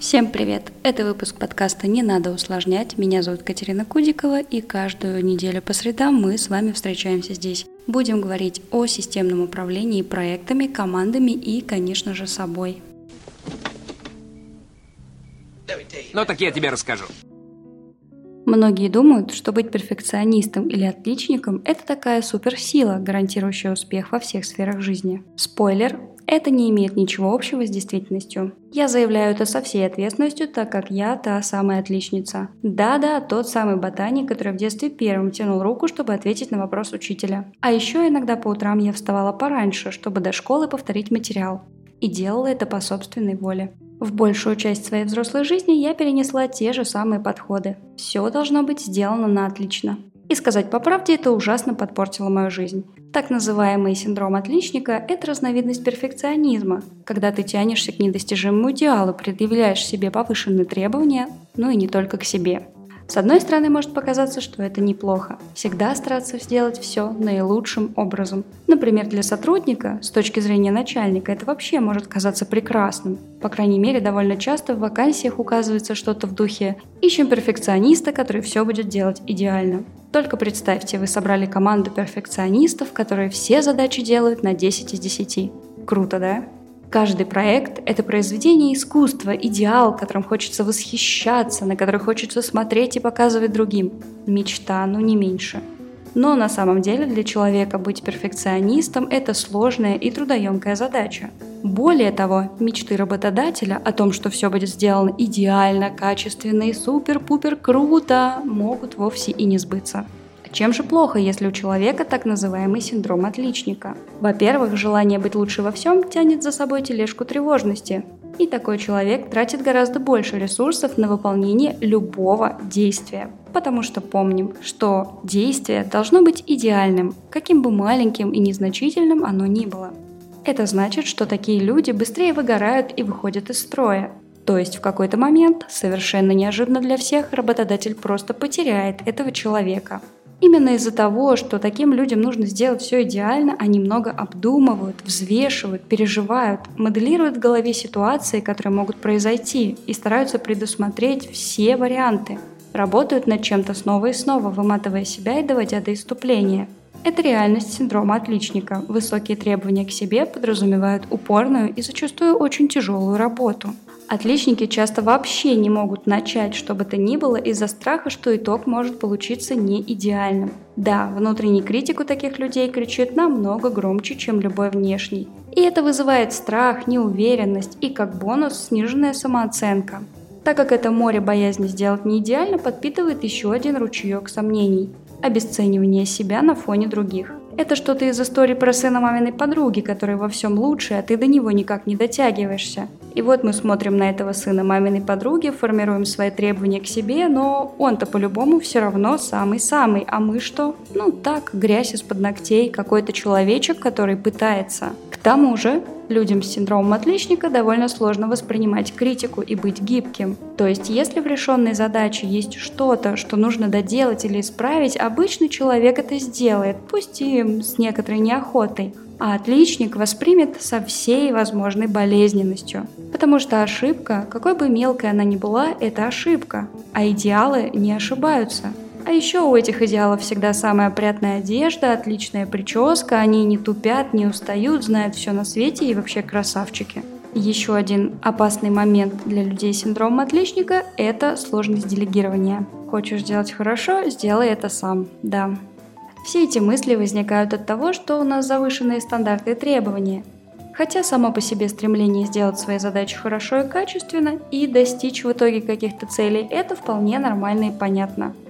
Всем привет! Это выпуск подкаста «Не надо усложнять». Меня зовут Катерина Кудикова, и каждую неделю по средам мы с вами встречаемся здесь. Будем говорить о системном управлении проектами, командами и, конечно же, собой. Ну так я тебе расскажу. Многие думают, что быть перфекционистом или отличником – это такая суперсила, гарантирующая успех во всех сферах жизни. Спойлер – это не имеет ничего общего с действительностью. Я заявляю это со всей ответственностью, так как я та самая отличница. Да-да, тот самый ботаник, который в детстве первым тянул руку, чтобы ответить на вопрос учителя. А еще иногда по утрам я вставала пораньше, чтобы до школы повторить материал. И делала это по собственной воле. В большую часть своей взрослой жизни я перенесла те же самые подходы. Все должно быть сделано на отлично. И сказать по правде, это ужасно подпортило мою жизнь. Так называемый синдром отличника – это разновидность перфекционизма, когда ты тянешься к недостижимому идеалу, предъявляешь себе повышенные требования, ну и не только к себе. С одной стороны, может показаться, что это неплохо. Всегда стараться сделать все наилучшим образом. Например, для сотрудника, с точки зрения начальника, это вообще может казаться прекрасным. По крайней мере, довольно часто в вакансиях указывается что-то в духе «Ищем перфекциониста, который все будет делать идеально». Только представьте, вы собрали команду перфекционистов, которые все задачи делают на 10 из 10. Круто, да? Каждый проект – это произведение искусства, идеал, которым хочется восхищаться, на который хочется смотреть и показывать другим. Мечта, ну не меньше. Но на самом деле для человека быть перфекционистом – это сложная и трудоемкая задача. Более того, мечты работодателя о том, что все будет сделано идеально, качественно и супер-пупер круто, могут вовсе и не сбыться. Чем же плохо, если у человека так называемый синдром отличника? Во-первых, желание быть лучше во всем тянет за собой тележку тревожности. И такой человек тратит гораздо больше ресурсов на выполнение любого действия. Потому что помним, что действие должно быть идеальным, каким бы маленьким и незначительным оно ни было. Это значит, что такие люди быстрее выгорают и выходят из строя. То есть в какой-то момент, совершенно неожиданно для всех, работодатель просто потеряет этого человека, Именно из-за того, что таким людям нужно сделать все идеально, они много обдумывают, взвешивают, переживают, моделируют в голове ситуации, которые могут произойти, и стараются предусмотреть все варианты. Работают над чем-то снова и снова, выматывая себя и доводя до иступления. Это реальность синдрома отличника. Высокие требования к себе подразумевают упорную и зачастую очень тяжелую работу – Отличники часто вообще не могут начать что бы то ни было из-за страха, что итог может получиться не идеальным. Да, внутренний критик у таких людей кричит намного громче, чем любой внешний. И это вызывает страх, неуверенность и как бонус сниженная самооценка. Так как это море боязни сделать не идеально подпитывает еще один ручеек сомнений – обесценивание себя на фоне других. Это что-то из истории про сына маминой подруги, который во всем лучше, а ты до него никак не дотягиваешься. И вот мы смотрим на этого сына маминой подруги, формируем свои требования к себе, но он-то по-любому все равно самый-самый, а мы что? Ну так, грязь из-под ногтей, какой-то человечек, который пытается. К тому же, Людям с синдромом отличника довольно сложно воспринимать критику и быть гибким. То есть, если в решенной задаче есть что-то, что нужно доделать или исправить, обычный человек это сделает, пусть и с некоторой неохотой. А отличник воспримет со всей возможной болезненностью. Потому что ошибка, какой бы мелкой она ни была, это ошибка, а идеалы не ошибаются. А еще у этих идеалов всегда самая опрятная одежда, отличная прическа, они не тупят, не устают, знают все на свете и вообще красавчики. Еще один опасный момент для людей с синдромом отличника – это сложность делегирования. Хочешь сделать хорошо – сделай это сам, да. Все эти мысли возникают от того, что у нас завышенные стандарты и требования. Хотя само по себе стремление сделать свои задачи хорошо и качественно и достичь в итоге каких-то целей – это вполне нормально и понятно –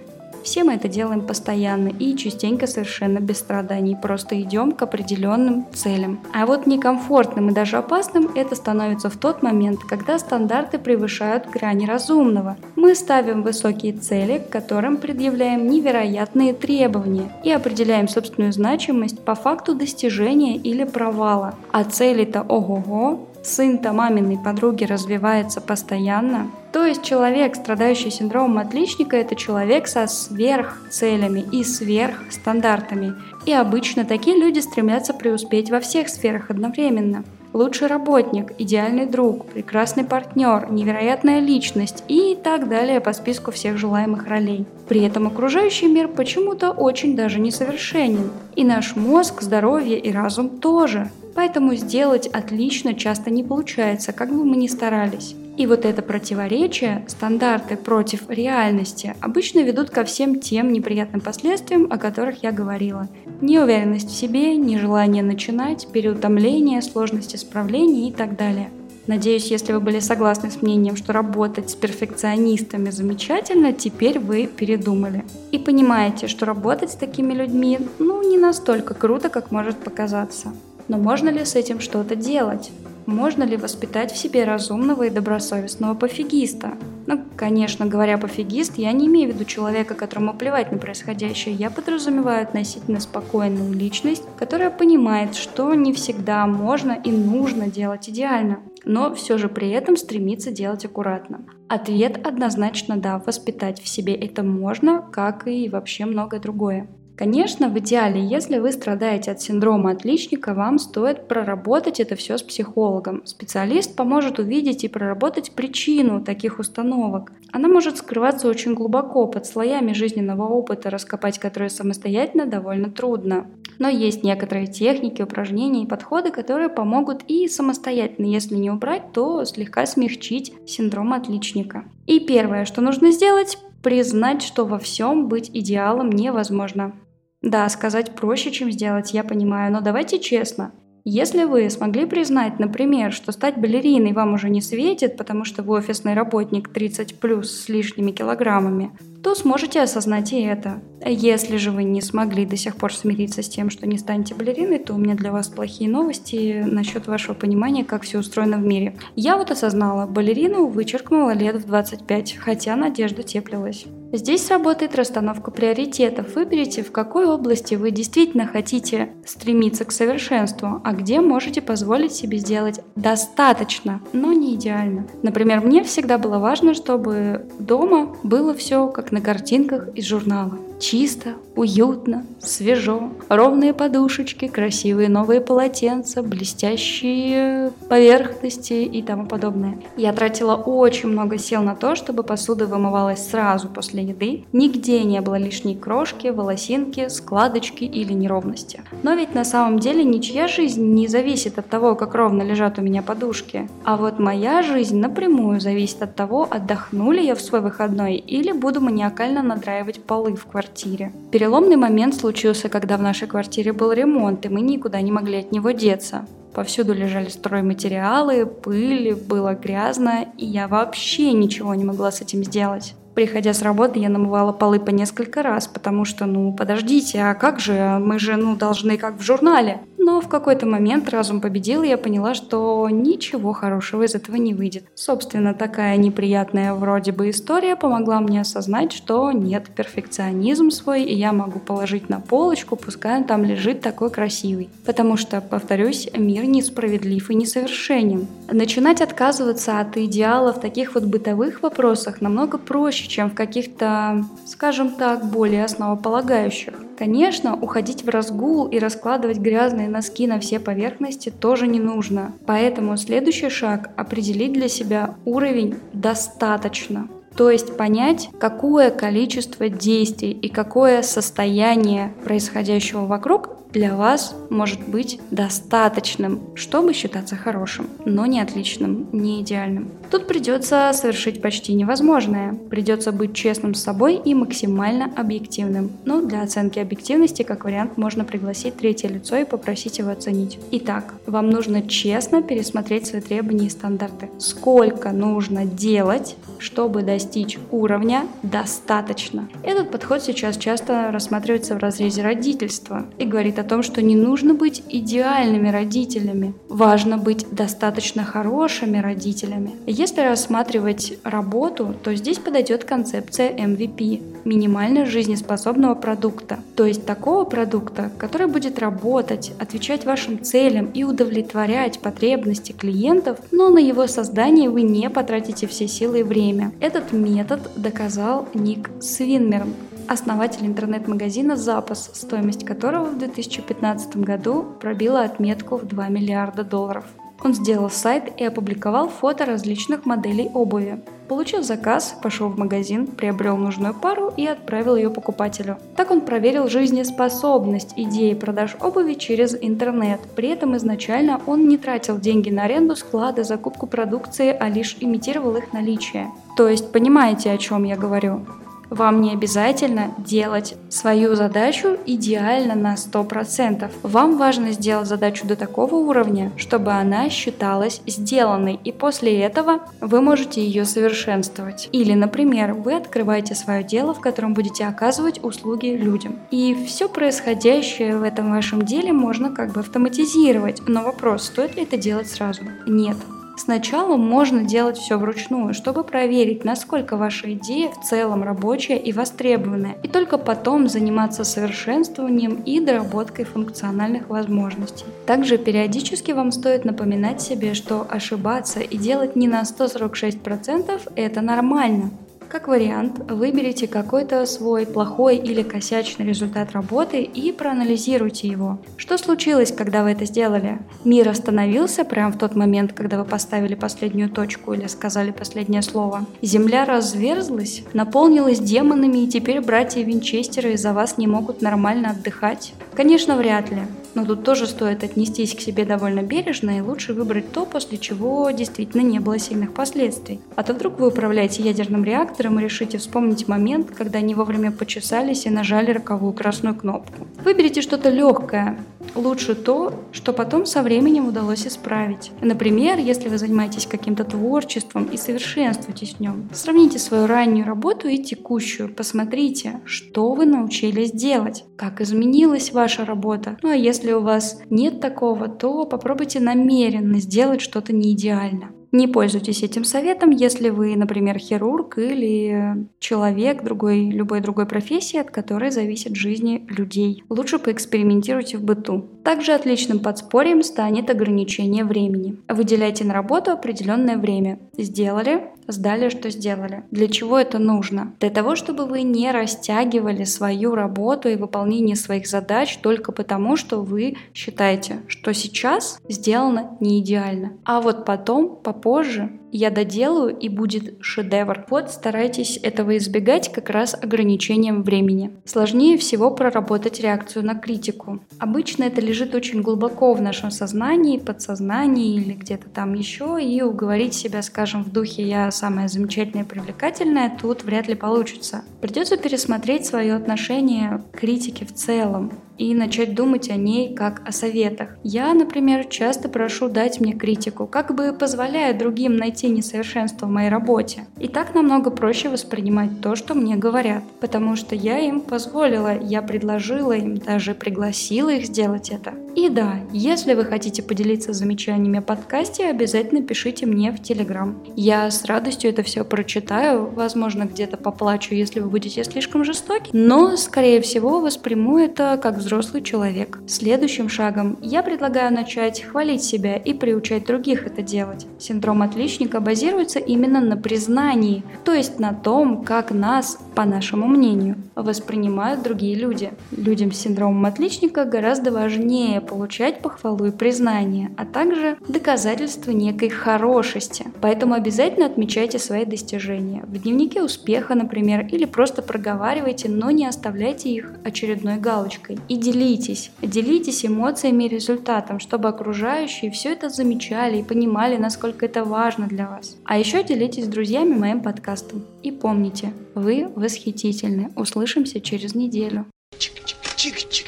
все мы это делаем постоянно и частенько совершенно без страданий, просто идем к определенным целям. А вот некомфортным и даже опасным это становится в тот момент, когда стандарты превышают грани разумного. Мы ставим высокие цели, к которым предъявляем невероятные требования и определяем собственную значимость по факту достижения или провала. А цели-то ого-го, сын-то маминой подруги развивается постоянно. То есть человек, страдающий синдромом отличника, это человек со сверхцелями и сверхстандартами. И обычно такие люди стремятся преуспеть во всех сферах одновременно. лучший работник, идеальный друг, прекрасный партнер, невероятная личность и так далее по списку всех желаемых ролей. При этом окружающий мир почему-то очень даже несовершенен. И наш мозг, здоровье и разум тоже. Поэтому сделать отлично часто не получается, как бы мы ни старались. И вот это противоречие, стандарты против реальности, обычно ведут ко всем тем неприятным последствиям, о которых я говорила. Неуверенность в себе, нежелание начинать, переутомление, сложности справления и так далее. Надеюсь, если вы были согласны с мнением, что работать с перфекционистами замечательно, теперь вы передумали. И понимаете, что работать с такими людьми, ну, не настолько круто, как может показаться. Но можно ли с этим что-то делать? Можно ли воспитать в себе разумного и добросовестного пофигиста? Ну, конечно, говоря пофигист, я не имею в виду человека, которому плевать на происходящее. Я подразумеваю относительно спокойную личность, которая понимает, что не всегда можно и нужно делать идеально, но все же при этом стремится делать аккуратно. Ответ однозначно да, воспитать в себе это можно, как и вообще многое другое. Конечно, в идеале, если вы страдаете от синдрома отличника, вам стоит проработать это все с психологом. Специалист поможет увидеть и проработать причину таких установок. Она может скрываться очень глубоко, под слоями жизненного опыта, раскопать которые самостоятельно довольно трудно. Но есть некоторые техники, упражнения и подходы, которые помогут и самостоятельно, если не убрать, то слегка смягчить синдром отличника. И первое, что нужно сделать, признать, что во всем быть идеалом невозможно. Да, сказать проще, чем сделать, я понимаю, но давайте честно. Если вы смогли признать, например, что стать балериной вам уже не светит, потому что вы офисный работник 30 плюс с лишними килограммами, то сможете осознать и это. Если же вы не смогли до сих пор смириться с тем, что не станете балериной, то у меня для вас плохие новости насчет вашего понимания, как все устроено в мире. Я вот осознала, балерину вычеркнула лет в 25, хотя надежда теплилась. Здесь сработает расстановка приоритетов. Выберите, в какой области вы действительно хотите стремиться к совершенству, а где можете позволить себе сделать достаточно, но не идеально. Например, мне всегда было важно, чтобы дома было все как на картинках из журнала. Чисто, уютно, свежо, ровные подушечки, красивые новые полотенца, блестящие поверхности и тому подобное. Я тратила очень много сил на то, чтобы посуда вымывалась сразу после еды. Нигде не было лишней крошки, волосинки, складочки или неровности. Но ведь на самом деле ничья жизнь не зависит от того, как ровно лежат у меня подушки. А вот моя жизнь напрямую зависит от того, отдохну ли я в свой выходной или буду маниакально надраивать полы в квартире квартире. Переломный момент случился, когда в нашей квартире был ремонт, и мы никуда не могли от него деться. Повсюду лежали стройматериалы, пыль, было грязно, и я вообще ничего не могла с этим сделать. Приходя с работы, я намывала полы по несколько раз, потому что, ну, подождите, а как же, мы же, ну, должны как в журнале. Но в какой-то момент разум победил, и я поняла, что ничего хорошего из этого не выйдет. Собственно, такая неприятная вроде бы история помогла мне осознать, что нет, перфекционизм свой, и я могу положить на полочку, пускай он там лежит такой красивый. Потому что, повторюсь, мир несправедлив и несовершенен. Начинать отказываться от идеала в таких вот бытовых вопросах намного проще, чем в каких-то, скажем так, более основополагающих. Конечно, уходить в разгул и раскладывать грязные носки на все поверхности тоже не нужно. Поэтому следующий шаг – определить для себя уровень «достаточно». То есть понять, какое количество действий и какое состояние происходящего вокруг для вас может быть достаточным, чтобы считаться хорошим, но не отличным, не идеальным. Тут придется совершить почти невозможное. Придется быть честным с собой и максимально объективным. Но для оценки объективности, как вариант, можно пригласить третье лицо и попросить его оценить. Итак, вам нужно честно пересмотреть свои требования и стандарты. Сколько нужно делать, чтобы достичь уровня достаточно. Этот подход сейчас часто рассматривается в разрезе родительства и говорит о том, что не нужно быть идеальными родителями. Важно быть достаточно хорошими родителями. Если рассматривать работу, то здесь подойдет концепция MVP – минимально жизнеспособного продукта. То есть такого продукта, который будет работать, отвечать вашим целям и удовлетворять потребности клиентов, но на его создание вы не потратите все силы и время. Этот метод доказал Ник Свинмерн, основатель интернет-магазина «Запас», стоимость которого в 2015 году пробила отметку в 2 миллиарда долларов. Он сделал сайт и опубликовал фото различных моделей обуви. Получил заказ, пошел в магазин, приобрел нужную пару и отправил ее покупателю. Так он проверил жизнеспособность идеи продаж обуви через интернет. При этом изначально он не тратил деньги на аренду склада, закупку продукции, а лишь имитировал их наличие. То есть понимаете, о чем я говорю? Вам не обязательно делать свою задачу идеально на 100%. Вам важно сделать задачу до такого уровня, чтобы она считалась сделанной, и после этого вы можете ее совершенствовать. Или, например, вы открываете свое дело, в котором будете оказывать услуги людям. И все происходящее в этом вашем деле можно как бы автоматизировать. Но вопрос, стоит ли это делать сразу? Нет. Сначала можно делать все вручную, чтобы проверить, насколько ваша идея в целом рабочая и востребованная, и только потом заниматься совершенствованием и доработкой функциональных возможностей. Также периодически вам стоит напоминать себе, что ошибаться и делать не на 146% это нормально. Как вариант, выберите какой-то свой плохой или косячный результат работы и проанализируйте его. Что случилось, когда вы это сделали? Мир остановился прямо в тот момент, когда вы поставили последнюю точку или сказали последнее слово? Земля разверзлась, наполнилась демонами, и теперь братья Винчестеры из-за вас не могут нормально отдыхать? Конечно, вряд ли. Но тут тоже стоит отнестись к себе довольно бережно и лучше выбрать то, после чего действительно не было сильных последствий. А то вдруг вы управляете ядерным реактором и решите вспомнить момент, когда они вовремя почесались и нажали роковую красную кнопку. Выберите что-то легкое, лучше то, что потом со временем удалось исправить. Например, если вы занимаетесь каким-то творчеством и совершенствуетесь в нем, сравните свою раннюю работу и текущую, посмотрите, что вы научились делать, как изменилась ваша работа. Ну а если у вас нет такого, то попробуйте намеренно сделать что-то не идеально. Не пользуйтесь этим советом, если вы, например, хирург или человек другой, любой другой профессии, от которой зависит жизни людей. Лучше поэкспериментируйте в быту. Также отличным подспорьем станет ограничение времени. Выделяйте на работу определенное время. Сделали, сдали, что сделали. Для чего это нужно? Для того, чтобы вы не растягивали свою работу и выполнение своих задач только потому, что вы считаете, что сейчас сделано не идеально. А вот потом, попозже, я доделаю и будет шедевр. Вот старайтесь этого избегать как раз ограничением времени. Сложнее всего проработать реакцию на критику. Обычно это лежит очень глубоко в нашем сознании, подсознании или где-то там еще, и уговорить себя, скажем, в духе «я самая замечательная и привлекательная» тут вряд ли получится. Придется пересмотреть свое отношение к критике в целом и начать думать о ней как о советах. Я, например, часто прошу дать мне критику, как бы позволяя другим найти несовершенство в моей работе. И так намного проще воспринимать то, что мне говорят, потому что я им позволила, я предложила им, даже пригласила их сделать это. И да, если вы хотите поделиться замечаниями о подкасте, обязательно пишите мне в Телеграм. Я с радостью это все прочитаю, возможно, где-то поплачу, если вы будете слишком жестоки, но, скорее всего, восприму это как взрослый человек. Следующим шагом я предлагаю начать хвалить себя и приучать других это делать. Синдром отличника базируется именно на признании, то есть на том, как нас, по нашему мнению, воспринимают другие люди. Людям с синдромом отличника гораздо важнее получать похвалу и признание, а также доказательства некой хорошести. Поэтому обязательно отмечайте свои достижения. В дневнике успеха, например, или просто проговаривайте, но не оставляйте их очередной галочкой. И делитесь. Делитесь эмоциями и результатом, чтобы окружающие все это замечали и понимали, насколько это важно для вас. А еще делитесь с друзьями моим подкастом. И помните, вы восхитительны. Услышимся через неделю. Чик-чик-чик-чик-чик-чик.